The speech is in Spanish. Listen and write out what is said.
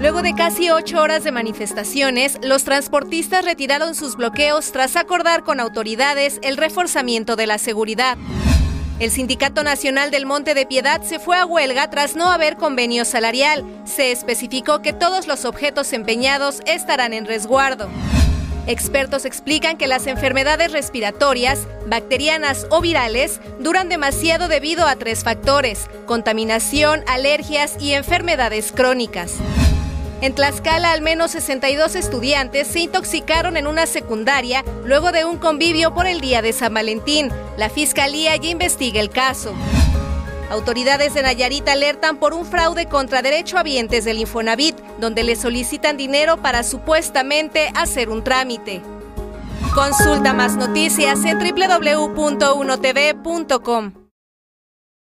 Luego de casi ocho horas de manifestaciones, los transportistas retiraron sus bloqueos tras acordar con autoridades el reforzamiento de la seguridad. El Sindicato Nacional del Monte de Piedad se fue a huelga tras no haber convenio salarial. Se especificó que todos los objetos empeñados estarán en resguardo. Expertos explican que las enfermedades respiratorias, bacterianas o virales duran demasiado debido a tres factores, contaminación, alergias y enfermedades crónicas. En Tlaxcala, al menos 62 estudiantes se intoxicaron en una secundaria luego de un convivio por el Día de San Valentín. La fiscalía ya investiga el caso. Autoridades de Nayarit alertan por un fraude contra derechohabientes del Infonavit, donde le solicitan dinero para supuestamente hacer un trámite. Consulta más noticias en www.unotv.com.